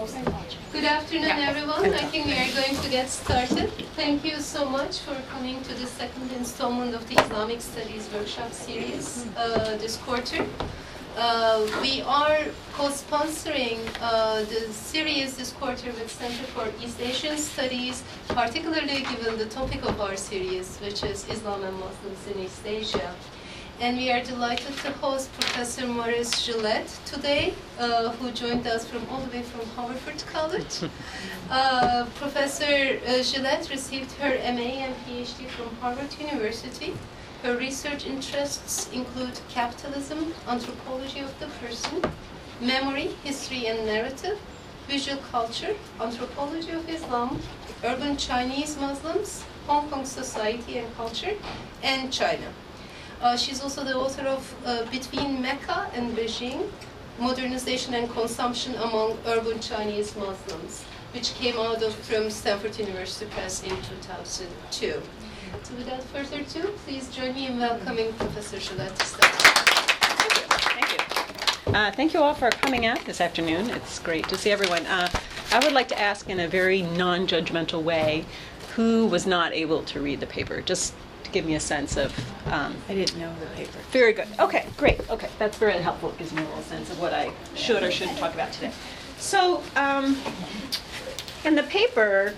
Good afternoon, everyone. I think we are going to get started. Thank you so much for coming to the second installment of the Islamic Studies workshop series uh, this quarter. Uh, we are co-sponsoring uh, the series this quarter with Center for East Asian Studies, particularly given the topic of our series, which is Islam and Muslims in East Asia. And we are delighted to host Professor Maris Gillette today, uh, who joined us from all the way from Haverford College. Uh, Professor uh, Gillette received her MA and PhD from Harvard University. Her research interests include capitalism, anthropology of the person, memory, history and narrative, visual culture, anthropology of Islam, urban Chinese Muslims, Hong Kong society and culture, and China. Uh, she's also the author of uh, Between Mecca and Beijing, Modernization and Consumption Among Urban Chinese Muslims, which came out of from Stanford University Press in 2002. So without further ado, please join me in welcoming Professor Gillette to start. Thank you. Uh, thank you all for coming out this afternoon. It's great to see everyone. Uh, I would like to ask in a very non judgmental way who was not able to read the paper, just give me a sense of. Um, I didn't know the paper. very good. Okay, great. Okay, that's very helpful. It gives me a little sense of what I should or shouldn't talk about today. So, um, in the paper,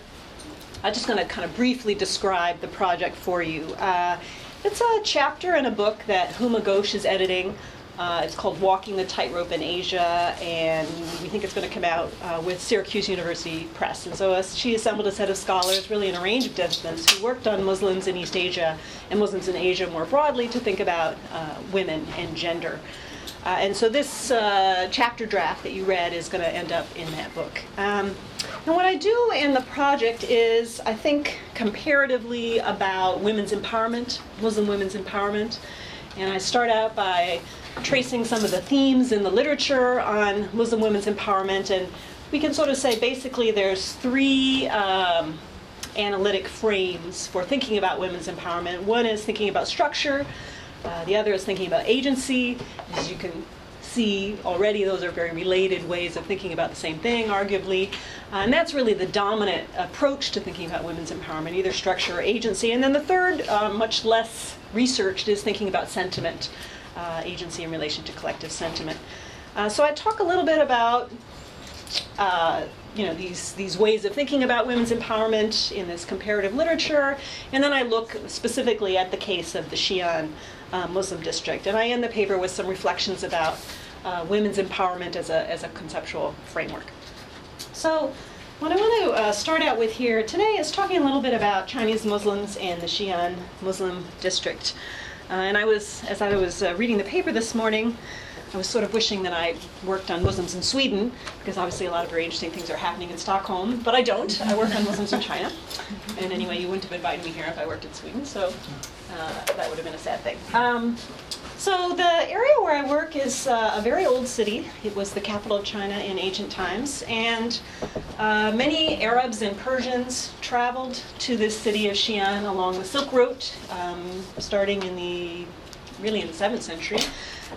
I'm just going to kind of briefly describe the project for you. Uh, it's a chapter in a book that Huma Ghosh is editing. Uh, it's called Walking the Tightrope in Asia, and we think it's going to come out uh, with Syracuse University Press. And so uh, she assembled a set of scholars, really in a range of disciplines, who worked on Muslims in East Asia and Muslims in Asia more broadly to think about uh, women and gender. Uh, and so this uh, chapter draft that you read is going to end up in that book. Um, and what I do in the project is I think comparatively about women's empowerment, Muslim women's empowerment. And I start out by tracing some of the themes in the literature on Muslim women's empowerment. And we can sort of say basically there's three um, analytic frames for thinking about women's empowerment. One is thinking about structure, uh, the other is thinking about agency. As you can see already, those are very related ways of thinking about the same thing, arguably. Uh, and that's really the dominant approach to thinking about women's empowerment, either structure or agency. And then the third, uh, much less researched, is thinking about sentiment, uh, agency in relation to collective sentiment. Uh, so I talk a little bit about uh, you know these these ways of thinking about women's empowerment in this comparative literature, and then I look specifically at the case of the Xi'an uh, Muslim district, and I end the paper with some reflections about uh, women's empowerment as a as a conceptual framework. So. What I want to uh, start out with here today is talking a little bit about Chinese Muslims and the Xi'an Muslim district. Uh, and I was, as I was uh, reading the paper this morning, I was sort of wishing that I worked on Muslims in Sweden, because obviously a lot of very interesting things are happening in Stockholm, but I don't. I work on Muslims in China. And anyway, you wouldn't have invited me here if I worked in Sweden, so uh, that would have been a sad thing. Um, so the area where I work is uh, a very old city. It was the capital of China in ancient times, and uh, many Arabs and Persians traveled to this city of Xi'an along the Silk Road, um, starting in the really in the seventh century,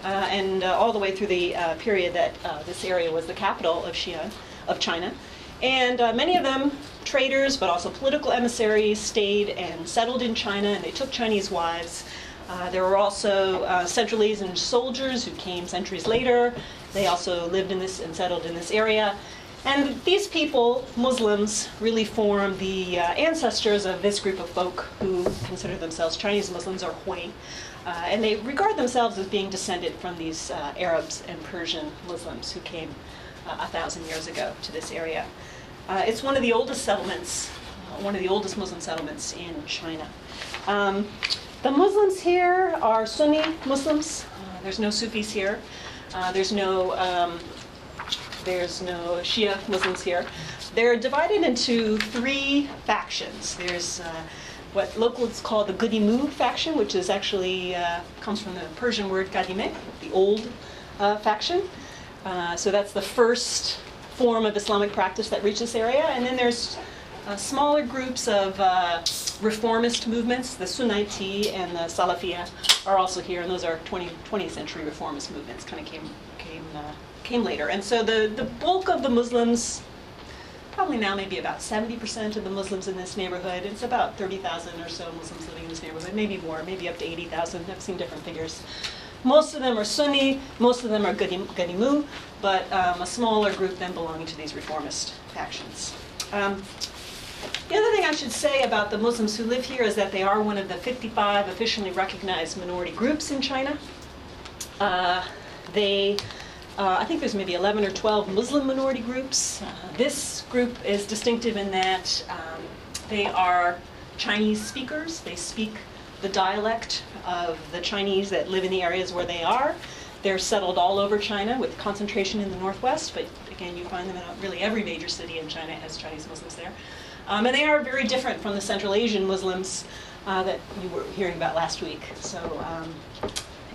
and uh, all the way through the uh, period that uh, this area was the capital of Xi'an, of China. And uh, many of them traders, but also political emissaries, stayed and settled in China, and they took Chinese wives. Uh, there were also uh, Central Asian soldiers who came centuries later. They also lived in this and settled in this area. And these people, Muslims, really form the uh, ancestors of this group of folk who consider themselves Chinese Muslims or Hui. Uh, and they regard themselves as being descended from these uh, Arabs and Persian Muslims who came uh, a thousand years ago to this area. Uh, it's one of the oldest settlements, uh, one of the oldest Muslim settlements in China. Um, the Muslims here are Sunni Muslims. Uh, there's no Sufis here. There's no um, there's no Shia Muslims here. They're divided into three factions. There's what locals call the Gudimu faction, which is actually uh, comes from the Persian word Gadime, the old uh, faction. Uh, so that's the first form of Islamic practice that reached this area. And then there's uh, smaller groups of uh, reformist movements. The Sunnaiti and the Salafiyah are also here, and those are 20, 20th century reformist movements. Kind of came came came later. And so the the bulk of the Muslims probably now maybe about 70% of the Muslims in this neighborhood. It's about 30,000 or so Muslims living in this neighborhood, maybe more, maybe up to 80,000. I've seen different figures. Most of them are Sunni, most of them are Ghanim- Ghanimu, but um, a smaller group then belonging to these reformist factions. Um, the other thing I should say about the Muslims who live here is that they are one of the 55 officially recognized minority groups in China. Uh, they, uh, I think there's maybe 11 or 12 Muslim minority groups. Uh, this group is distinctive in that um, they are Chinese speakers. They speak the dialect of the Chinese that live in the areas where they are. They're settled all over China with concentration in the northwest, but again, you find them in really every major city in China has Chinese Muslims there. Um, and they are very different from the Central Asian Muslims uh, that you were hearing about last week. So, um,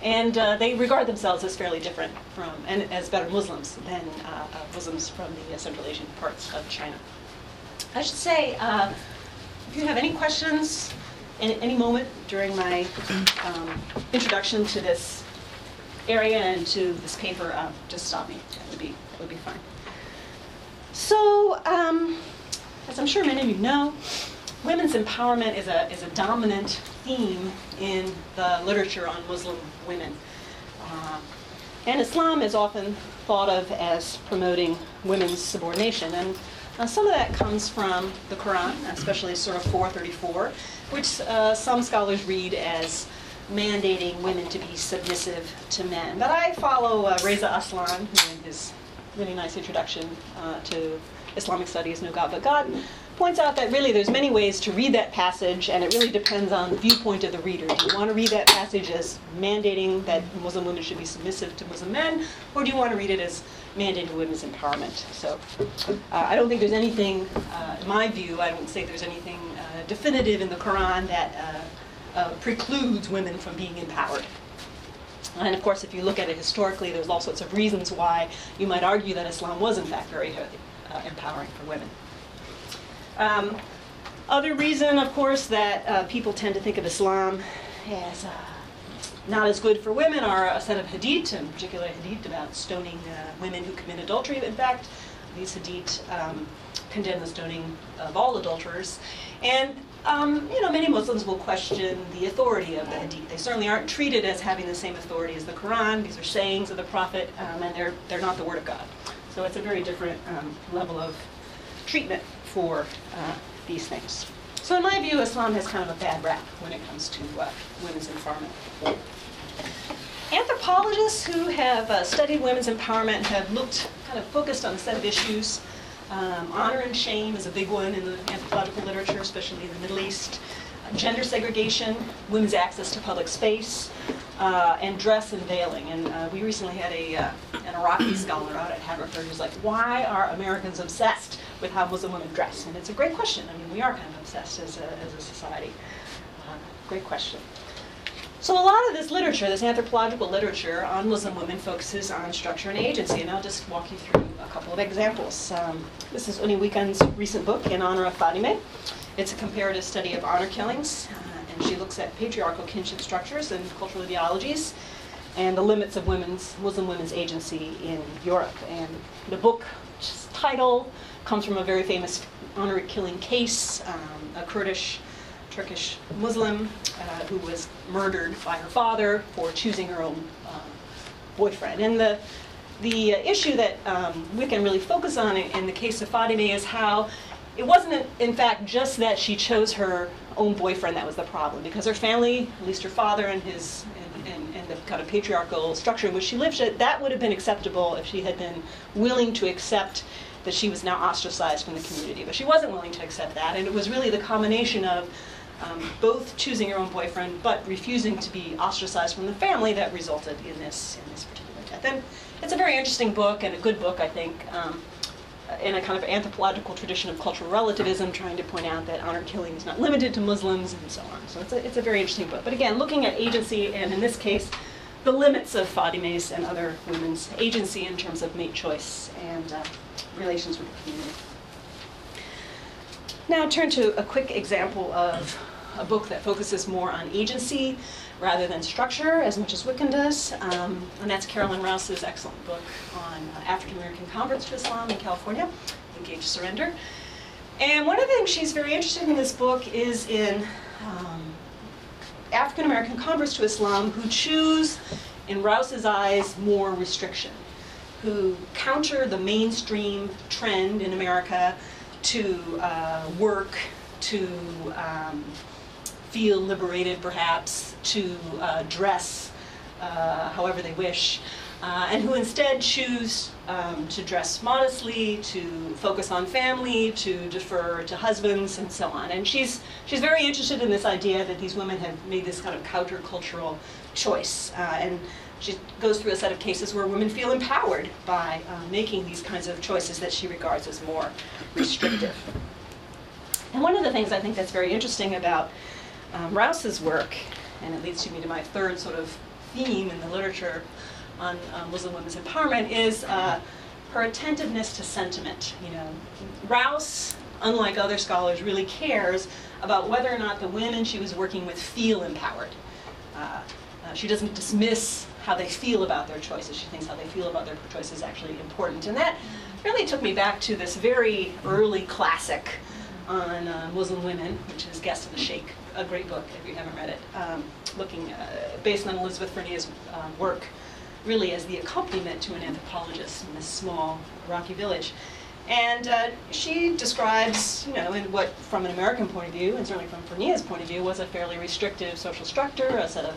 and uh, they regard themselves as fairly different from, and as better Muslims than uh, uh, Muslims from the uh, Central Asian parts of China. I should say, uh, if you have any questions in any moment during my um, introduction to this area and to this paper, uh, just stop me. That would be, that would be fine. So, um, as I'm sure many of you know, women's empowerment is a, is a dominant theme in the literature on Muslim women. Uh, and Islam is often thought of as promoting women's subordination. And uh, some of that comes from the Quran, especially Surah 434, which uh, some scholars read as mandating women to be submissive to men. But I follow uh, Reza Aslan, who in his really nice introduction uh, to Islamic studies, No God But God, points out that really there's many ways to read that passage, and it really depends on the viewpoint of the reader. Do you want to read that passage as mandating that Muslim women should be submissive to Muslim men, or do you want to read it as mandating women's empowerment? So uh, I don't think there's anything, uh, in my view, I don't say there's anything uh, definitive in the Quran that uh, uh, precludes women from being empowered. And of course, if you look at it historically, there's all sorts of reasons why you might argue that Islam was, in fact, very uh, empowering for women. Um, other reason, of course, that uh, people tend to think of Islam as uh, not as good for women are a set of hadith, in particular hadith about stoning uh, women who commit adultery. In fact, these hadith um, condemn the stoning of all adulterers. And um, you know, many Muslims will question the authority of the hadith. They certainly aren't treated as having the same authority as the Quran. These are sayings of the Prophet, um, and they're, they're not the Word of God. So it's a very different um, level of treatment for uh, these things. So in my view, Islam has kind of a bad rap when it comes to uh, women's empowerment. Anthropologists who have uh, studied women's empowerment have looked, kind of focused on a set of issues. Um, honor and shame is a big one in the anthropological literature, especially in the Middle East. Gender segregation, women's access to public space, uh, and dress and veiling. And uh, we recently had a, uh, an Iraqi scholar out at Haverford who's like, why are Americans obsessed with how Muslim women dress? And it's a great question. I mean, we are kind of obsessed as a, as a society. Uh, great question. So a lot of this literature, this anthropological literature on Muslim women focuses on structure and agency, and I'll just walk you through a couple of examples. Um, this is Unni Wikan's recent book, In Honor of Fadime. It's a comparative study of honor killings, she looks at patriarchal kinship structures and cultural ideologies and the limits of women's Muslim women's agency in Europe. And the book title comes from a very famous honor killing case, um, a Kurdish Turkish Muslim uh, who was murdered by her father for choosing her own um, boyfriend. And the the issue that um, we can really focus on in, the case of Fadime is how it wasn't, in fact, just that she chose her own boyfriend that was the problem, because her family, at least her father and his and, and, and the kind of patriarchal structure in which she lived, that would have been acceptable if she had been willing to accept that she was now ostracized from the community. But she wasn't willing to accept that, and it was really the combination of um, both choosing her own boyfriend but refusing to be ostracized from the family that resulted in this in this particular death. And it's a very interesting book and a good book, I think. Um, in a kind of anthropological tradition of cultural relativism, trying to point out that honor killing is not limited to Muslims and so on. So it's a, it's a very interesting book. But again, looking at agency, and in this case, the limits of Fadime's and other women's agency in terms of mate choice and uh, relations with the community. Now turn to a quick example of a book that focuses more on agency rather than structure, as much as Wikan does. Um, and that's Carolyn Rouse's excellent book on uh, African American converts to Islam in California, Engage Surrender. And one of the things she's very interested in this book is in um, African American converts to Islam who choose, in Rouse's eyes, more restriction, who counter the mainstream trend in America to uh, work, to um, feel liberated perhaps, to uh, dress uh, however they wish, uh, and who instead choose um, to dress modestly, to focus on family, to defer to husbands, and so on. And she's, she's very interested in this idea that these women have made this kind of countercultural choice. Uh, and she goes through a set of cases where women feel empowered by uh, making these kinds of choices that she regards as more restrictive. And one of the things I think that's very interesting about um, Rouse's work, and it leads to me to my third sort of theme in the literature on uh, Muslim women's empowerment, is uh, her attentiveness to sentiment. You know, Rouse, unlike other scholars, really cares about whether or not the women she was working with feel empowered. Uh, uh, she doesn't dismiss how they feel about their choices. She thinks how they feel about their choices is actually important. And that really took me back to this very early classic on uh, Muslim women, which is Guest of the Sheikh, a great book if you haven't read it, um, looking uh, based on Elizabeth Fernea's uh, work, really as the accompaniment to an anthropologist in this small Iraqi village. And uh, she describes, you know, in what, from an American point of view, and certainly from Fernea's point of view, was a fairly restrictive social structure, a set of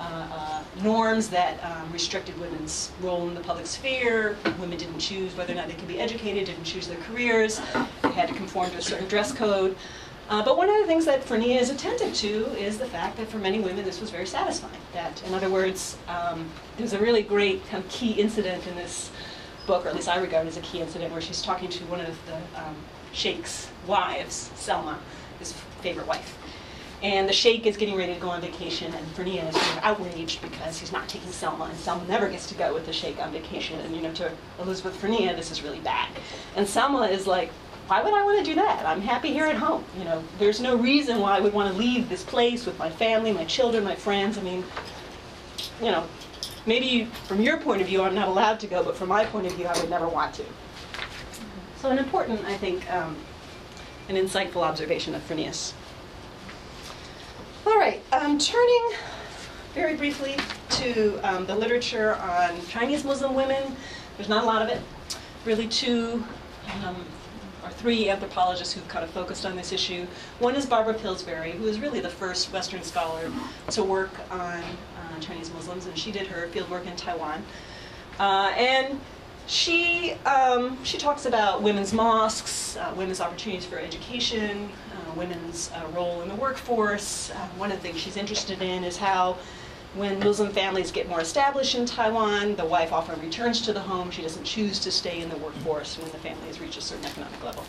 uh, uh, norms that um, restricted women's role in the public sphere. Women didn't choose whether or not they could be educated, didn't choose their careers. They had to conform to a certain dress code. Uh, but one of the things that Fernea is attentive to is the fact that for many women this was very satisfying. That, in other words, um, there's a really great kind of key incident in this book, or at least I regard as a key incident, where she's talking to one of the um, Sheikh's wives, Selma, his favorite wife. And the sheikh is getting ready to go on vacation, and Fernea is sort of outraged because he's not taking Selma, and Selma never gets to go with the sheikh on vacation. And you know, to Elizabeth Fernea, this is really bad. And Selma is like, why would I want to do that? I'm happy here at home. You know, there's no reason why I would want to leave this place with my family, my children, my friends. I mean, you know, maybe from your point of view, I'm not allowed to go, but from my point of view, I would never want to. So an important, I think, um, an insightful observation of Fernea's. All right, um, turning very briefly to um, the literature on Chinese Muslim women. There's not a lot of it. Really two um, or three anthropologists who've kind of focused on this issue. One is Barbara Pillsbury, who is really the first Western scholar to work on uh, Chinese Muslims, and she did her fieldwork in Taiwan. Uh, and she, um, she talks about women's mosques, uh, women's opportunities for education, uh, women's uh, role in the workforce. Uh, one of the things she's interested in is how when Muslim families get more established in Taiwan, the wife often returns to the home. She doesn't choose to stay in the workforce when the family has reached a certain economic level.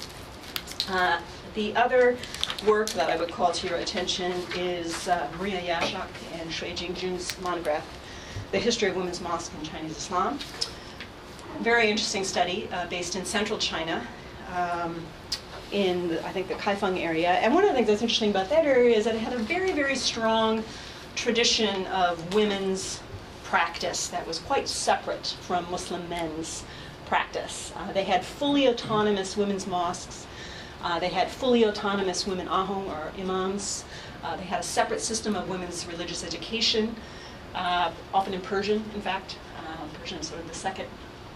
Uh, the other work that I would call to your attention is uh, Maria Jaschok and Shui Jingjun's monograph, The History of Women's Mosque in Chinese Islam. Very interesting study uh, based in central China. Um, in, the, I think, the Kaifeng area. And one of the things that's interesting about that area is that it had a very, very strong tradition of women's practice that was quite separate from Muslim men's practice. Uh, they had fully autonomous women's mosques. Uh, they had fully autonomous women ahong or imams. Uh, they had a separate system of women's religious education, uh, often in Persian, in fact. Uh, Persian is sort of the second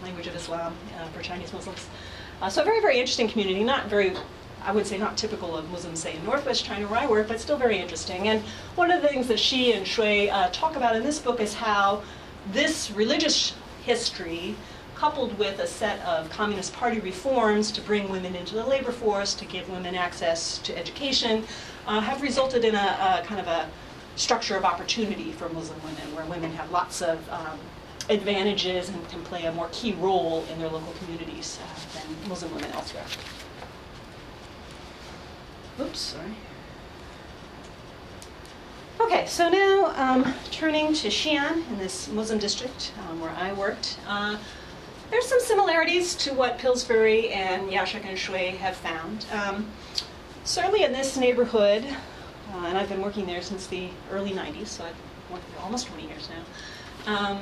language of Islam uh, for Chinese Muslims. Uh, so a very, very interesting community, not very, I would say not typical of Muslims, say, in northwest China where I work, but still very interesting. And one of the things that she and Shui uh, talk about in this book is how this religious history, coupled with a set of Communist Party reforms to bring women into the labor force, to give women access to education, uh, have resulted in a, a, kind of a structure of opportunity for Muslim women, where women have lots of um, advantages and can play a more key role in their local communities uh, than Muslim women elsewhere. Oops, sorry. Okay, so now um, turning to Xi'an in this Muslim district um, where I worked. Uh, there's some similarities to what Pillsbury and Jaschok and Shui have found. Um, certainly in this neighborhood, uh, and I've been working there since the early 90s, so I've worked there almost 20 years now.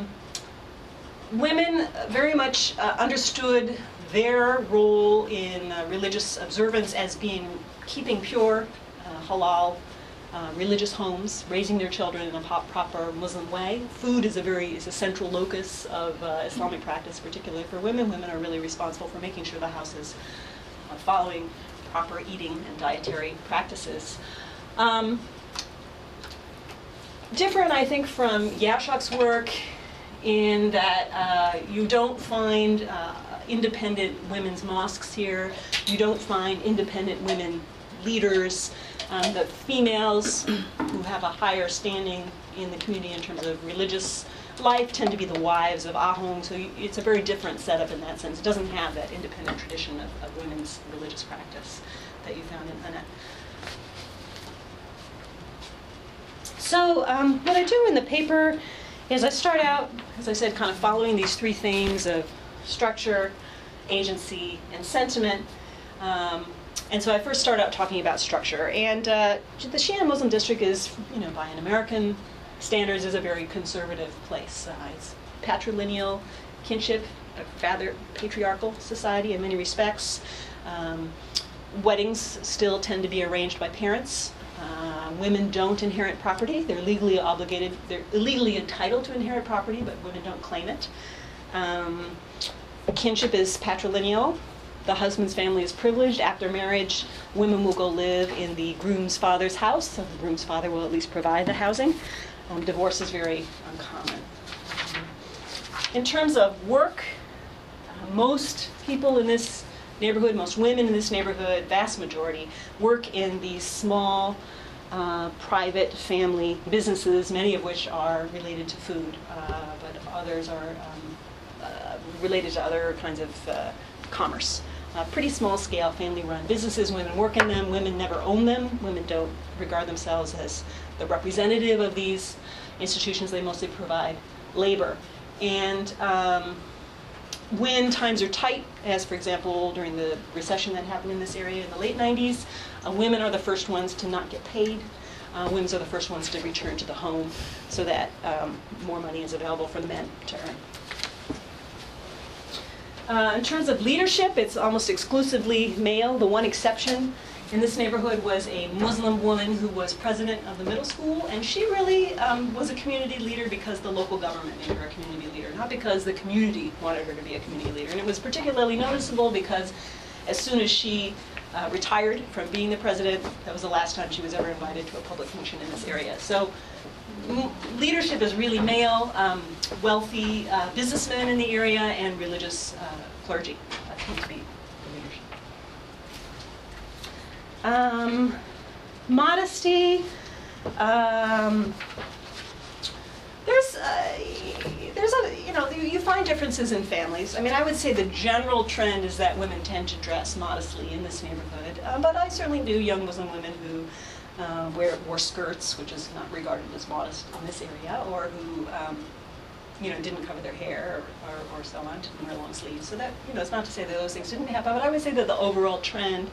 Women very much uh, understood their role in uh, religious observance as being keeping pure, uh, halal, uh, religious homes, raising their children in a proper Muslim way. Food is a very is a central locus of uh, Islamic practice, particularly for women. Women are really responsible for making sure the house is following proper eating and dietary practices. Um, different, I think, from Jaschok's work in that uh, you don't find uh, independent women's mosques here. You don't find independent women leaders. Um, the females who have a higher standing in the community in terms of religious life tend to be the wives of ahong. So you, it's a very different setup in that sense. It doesn't have that independent tradition of, of women's religious practice that you found in Annette. So um, what I do in the paper is I start out, as I said, kind of following these three themes of structure, agency, and sentiment. Um, and so I first start out talking about structure. And uh, the Xi'an Muslim district is, you know, by an American standards, is a very conservative place. Uh, it's patrilineal kinship, a rather patriarchal society in many respects. Um, weddings still tend to be arranged by parents. Uh, women don't inherit property. They're legally obligated, they're illegally entitled to inherit property, but women don't claim it. Um, kinship is patrilineal. The husband's family is privileged. After marriage, women will go live in the groom's father's house, so the groom's father will at least provide the housing. Um, divorce is very uncommon. In terms of work, uh, most people in this neighborhood, most women in this neighborhood, vast majority, work in these small, uh, private family businesses, many of which are related to food, uh, but others are um, uh, related to other kinds of uh, commerce. Pretty small scale family run businesses, women work in them, women never own them, women don't regard themselves as the representative of these institutions, they mostly provide labor. And um, when times are tight, as for example during the recession that happened in this area in the late 90s, uh, women are the first ones to not get paid. Uh, women are the first ones to return to the home so that um, more money is available for the men to earn. Uh, in terms of leadership, it's almost exclusively male. The one exception in this neighborhood was a Muslim woman who was president of the middle school, and she really um, was a community leader because the local government made her a community leader, not because the community wanted her to be a community leader. And it was particularly noticeable because as soon as she uh, retired from being the president, that was the last time she was ever invited to a public function in this area. So leadership is really male, um, wealthy uh, businessmen in the area, and religious uh, clergy uh, tend to be the leadership. Um, modesty. Um, there's, uh, there's a, you know, you find differences in families. I mean, I would say the general trend is that women tend to dress modestly in this neighborhood. Uh, but I certainly knew young Muslim women who uh, wear wore skirts, which is not regarded as modest in this area, or who, um, you know, didn't cover their hair or, or, so on, didn't wear long sleeves. So that, you know, it's not to say that those things didn't happen, but I would say that the overall trend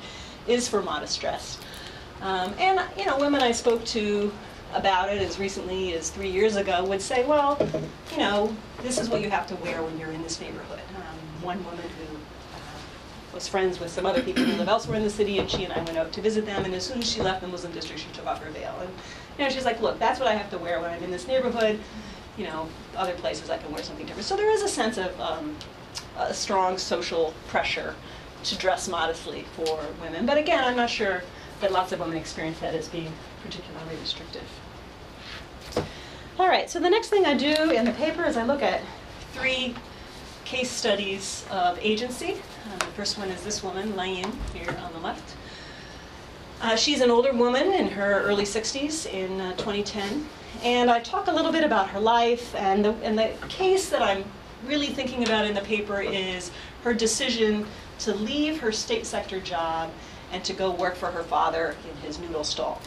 is for modest dress. Um, and, you know, women I spoke to about it as recently as three years ago would say, well, you know, this is what you have to wear when you're in this neighborhood. Um, one woman who uh, was friends with some other people who live elsewhere in the city, and she and I went out to visit them, and as soon as she left the Muslim district, she took off her veil. And, you know, she's like, look, that's what I have to wear when I'm in this neighborhood. You know, other places I can wear something different. So there is a sense of um, a strong social pressure to dress modestly for women. But again, I'm not sure that lots of women experience that as being particularly restrictive. All right, so the next thing I do in the paper is I look at three case studies of agency. Uh, the first one is this woman, Layin, here on the left. Uh, she's an older woman in her early 60s in uh, 2010. And I talk a little bit about her life, and the, and the case that I'm really thinking about in the paper is her decision to leave her state sector job and to go work for her father in his noodle stall.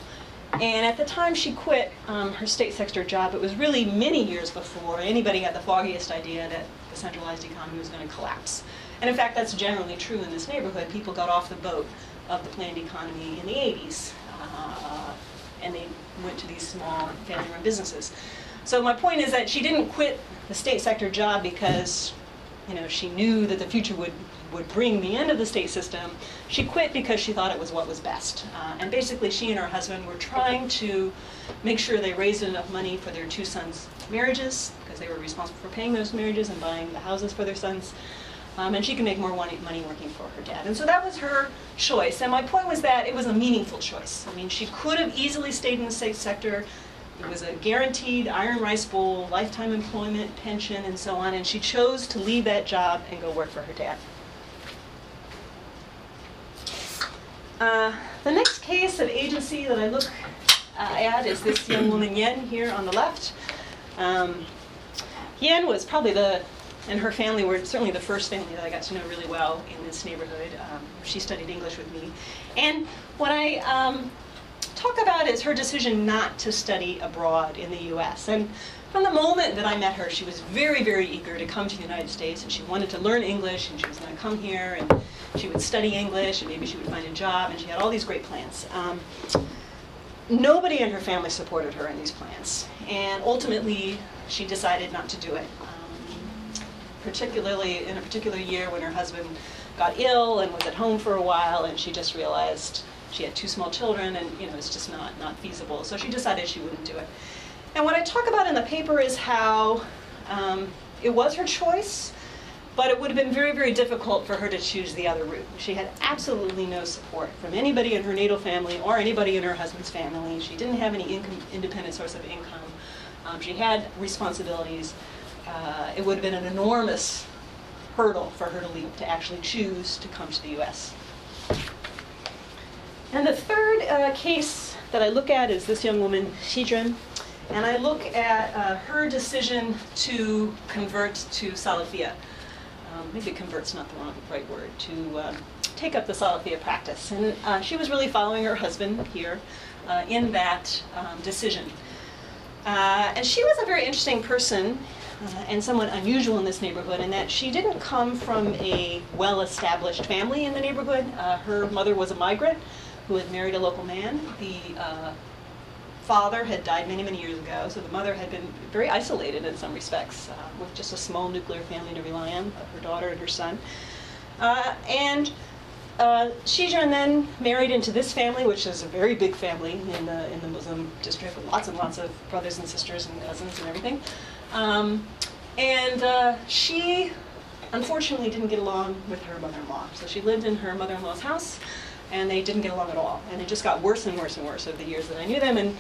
And at the time she quit um, her state sector job, it was really many years before anybody had the foggiest idea that the centralized economy was going to collapse. And in fact, that's generally true in this neighborhood. People got off the boat of the planned economy in the 80s. Uh, and they went to these small family-run businesses. So my point is that she didn't quit the state sector job because, you know, she knew that the future would, would bring the end of the state system. She quit because she thought it was what was best. Uh, and basically, she and her husband were trying to make sure they raised enough money for their two sons' marriages, because they were responsible for paying those marriages and buying the houses for their sons. Um, and she could make more money, working for her dad. And so that was her choice. And my point was that it was a meaningful choice. I mean, she could have easily stayed in the state sector. It was a guaranteed iron rice bowl, lifetime employment, pension, and so on. And she chose to leave that job and go work for her dad. Uh, the next case of agency that I look uh, at is this young woman Yen here on the left. Um, Yen was probably the, and her family were certainly the first family that I got to know really well in this neighborhood. Um, she studied English with me. And what I um, talk about is her decision not to study abroad in the US. And from the moment that I met her, she was very, very eager to come to the United States and she wanted to learn English and she was going to come here and she would study English and maybe she would find a job and she had all these great plans. Um, nobody in her family supported her in these plans. And ultimately, she decided not to do it. Particularly in a particular year when her husband got ill and was at home for a while and she just realized she had two small children and you know it's just not not feasible. So she decided she wouldn't do it. And what i talk about in the paper is how um, it was her choice but it would have been very very difficult for her to choose the other route. She had absolutely no support from anybody in her natal family or anybody in her husband's family. She didn't have any income, independent source of income. Um, she had responsibilities uh, it would have been an enormous hurdle for her to leave to actually choose to come to the us and the third uh, case that I look at is this young woman, Shijun, and I look at uh, her decision to convert to Salafia. Um, maybe convert's not the wrong, right word, to uh, take up the Salafia practice. And uh, she was really following her husband here uh, in that um, decision. Uh, and she was a very interesting person uh, and somewhat unusual in this neighborhood in that she didn't come from a well established family in the neighborhood. Uh, her mother was a migrant who had married a local man. The uh, father had died many, many years ago, so the mother had been very isolated in some respects, uh, with just a small nuclear family to rely on, her daughter and her son. Uh, and uh, then married into this family, which is a very big family in the, in the Muslim district, with lots and lots of brothers and sisters and cousins and everything. Um, and uh, she, unfortunately, didn't get along with her mother-in-law. So she lived in her mother-in-law's house, and they didn't get along at all. And it just got worse and worse and worse over the years that I knew them. And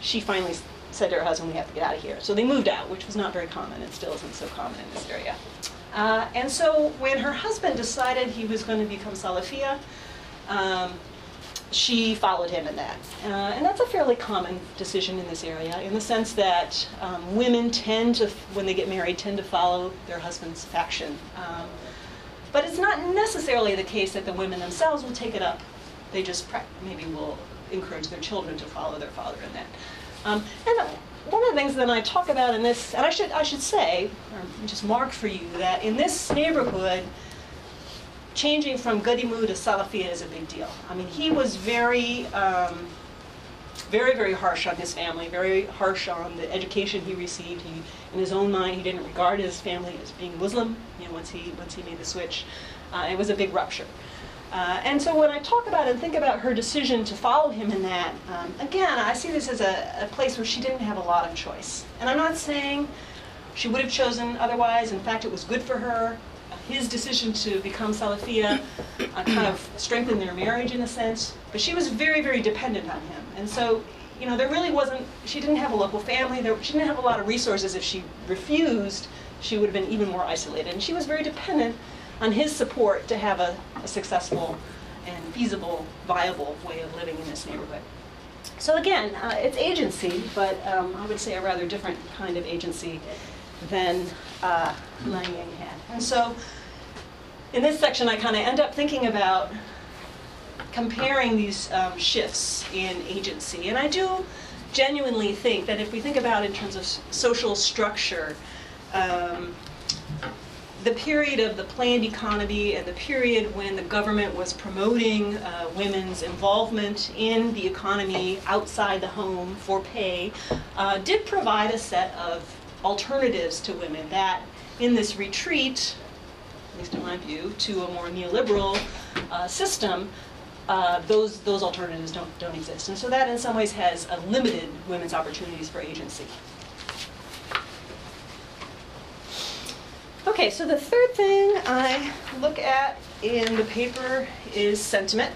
she finally said to her husband, "We have to get out of here." So they moved out, which was not very common, and still isn't so common in this area. Uh, and so when her husband decided he was going to become Salafia, um, she followed him in that. Uh, and that's a fairly common decision in this area, in the sense that um, women tend to, when they get married, tend to follow their husband's faction. Um, but it's not necessarily the case that the women themselves will take it up. They just maybe will encourage their children to follow their father in that. Um, and one of the things that I talk about in this, and I should I should say, or just mark for you that in this neighborhood, changing from Gadimu to Salafia is a big deal. I mean, he was very, um, very, very harsh on his family, very harsh on the education he received. He, in his own mind, he didn't regard his family as being Muslim. You know, once he once he made the switch, uh, it was a big rupture. Uh, and so when I talk about and think about her decision to follow him in that, um, again, I see this as a, a, place where she didn't have a lot of choice. And I'm not saying she would have chosen otherwise. In fact, it was good for her. His decision to become Salafia uh, kind of strengthened their marriage in a sense. But she was very, very dependent on him. And so, you know, there really wasn't, she didn't have a local family. There, she didn't have a lot of resources. If she refused, she would have been even more isolated. And she was very dependent on his support to have a, a successful and feasible, viable way of living in this neighborhood. So again, uh, it's agency, but um, I would say a rather different kind of agency than uh, Lang Yang had. And so in this section, I kind of end up thinking about comparing these um, shifts in agency. And I do genuinely think that if we think about in terms of social structure, um, the period of the planned economy and the period when the government was promoting uh, women's involvement in the economy outside the home for pay uh, did provide a set of alternatives to women that in this retreat, my view, to a more neoliberal uh, system, uh, those, those alternatives don't, don't exist. And so that in some ways has uh, limited women's opportunities for agency. Okay, so the third thing I look at in the paper is sentiment.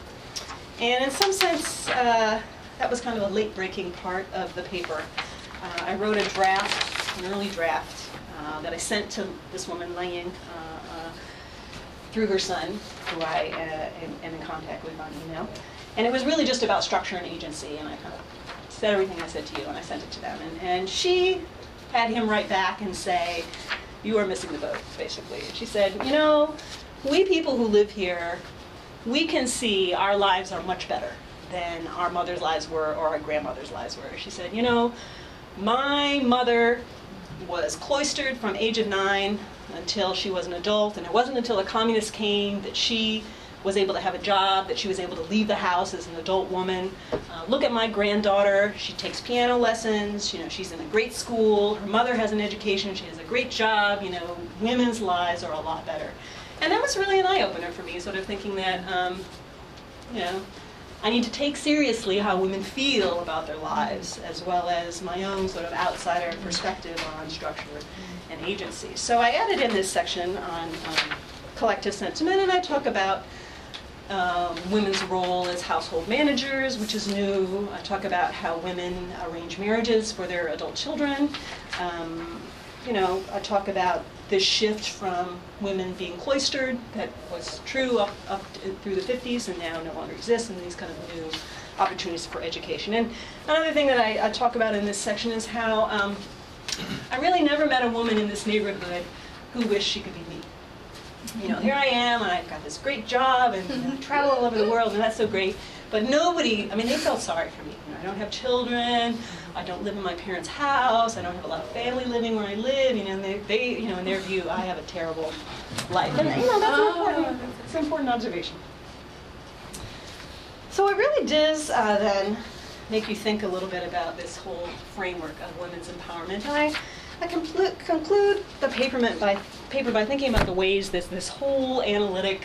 And in some sense, uh, that was kind of a late breaking part of the paper. Uh, I wrote a draft, an early draft, uh, that I sent to this woman, Lang, through her son, who I uh, am, am in contact with on email. And it was really just about structure and agency, and I kind of said everything I said to you, and I sent it to them. And, and she had him write back and say, you are missing the boat, basically. And she said, you know, we people who live here, we can see our lives are much better than our mother's lives were or our grandmother's lives were. She said, you know, my mother was cloistered from age of nine until she was an adult, and it wasn't until the communists came that she was able to have a job, that she was able to leave the house as an adult woman. Uh, look at my granddaughter. She takes piano lessons. You know, she's in a great school. Her mother has an education. She has a great job. You know, women's lives are a lot better. And that was really an eye opener for me, sort of thinking that, um, you know, I need to take seriously how women feel about their lives, as well as my own sort of outsider perspective on structure and agency. So I added in this section on um, collective sentiment, and I talk about um, women's role as household managers, which is new. I talk about how women arrange marriages for their adult children. Um, you know, I talk about this shift from women being cloistered that was true up, up through the 50s and now no longer exists, and these kind of new opportunities for education. And another thing that I, I talk about in this section is how um, I really never met a woman in this neighborhood who wished she could be me you know, here I am, and I've got this great job, and you know, travel all over the world, and that's so great. But nobody, I mean, they felt sorry for me. You know, I don't have children. I don't live in my parents' house. I don't have a lot of family living where I live. You know, and they, they you know, in their view, I have a terrible life. And you know, that's an important, it's an important observation. So it really does uh, then make you think a little bit about this whole framework of women's empowerment. And I, I conclude, conclude the paper by, paper by thinking about the ways this, this whole analytic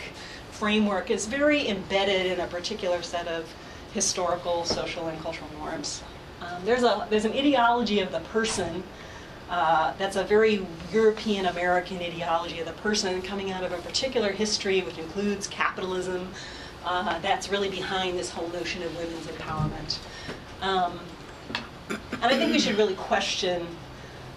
framework is very embedded in a particular set of historical, social, and cultural norms. Um, there's, a, there's an ideology of the person uh, that's a very European American ideology of the person coming out of a particular history, which includes capitalism, uh, that's really behind this whole notion of women's empowerment. Um, and I think we should really question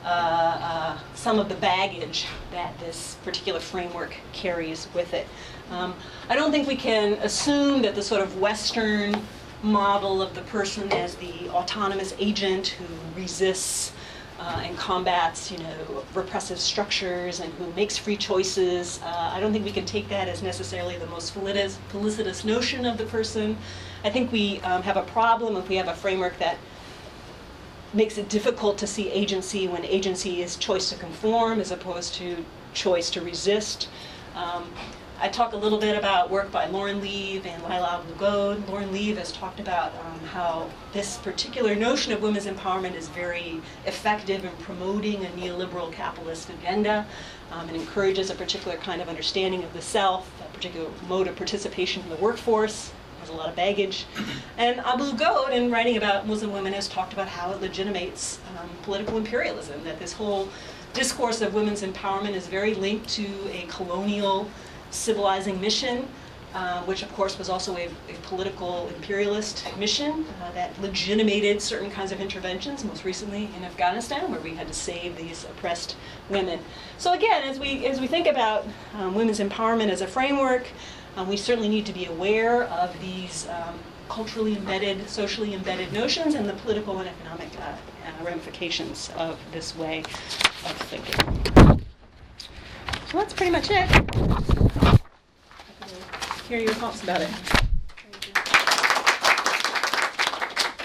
uh, uh, some of the baggage that this particular framework carries with it. Um, I don't think we can assume that the sort of Western model of the person as the autonomous agent who resists uh, and combats, you know, repressive structures and who makes free choices. Uh, I don't think we can take that as necessarily the most felicitous, felicitous notion of the person. I think we um, have a problem if we have a framework that makes it difficult to see agency when agency is choice to conform as opposed to choice to resist. Um, I talk a little bit about work by Lauren Leve and Lila Abu-Lughod. Lauren Leve has talked about um, how this particular notion of women's empowerment is very effective in promoting a neoliberal capitalist agenda um, encourages a particular kind of understanding of the self, a particular mode of participation in the workforce, has a lot of baggage. And Abu-Lughod, in writing about Muslim women, has talked about how it legitimates um, political imperialism, that this whole discourse of women's empowerment is very linked to a colonial civilizing mission, uh, which of course was also a, a political imperialist mission uh, that legitimated certain kinds of interventions, most recently in Afghanistan, where we had to save these oppressed women. So again, as we, as we think about um, women's empowerment as a framework, um, we certainly need to be aware of these um, culturally embedded, socially embedded notions and the political and economic uh, ramifications of this way of thinking. So that's pretty much it. Hear your thoughts about it.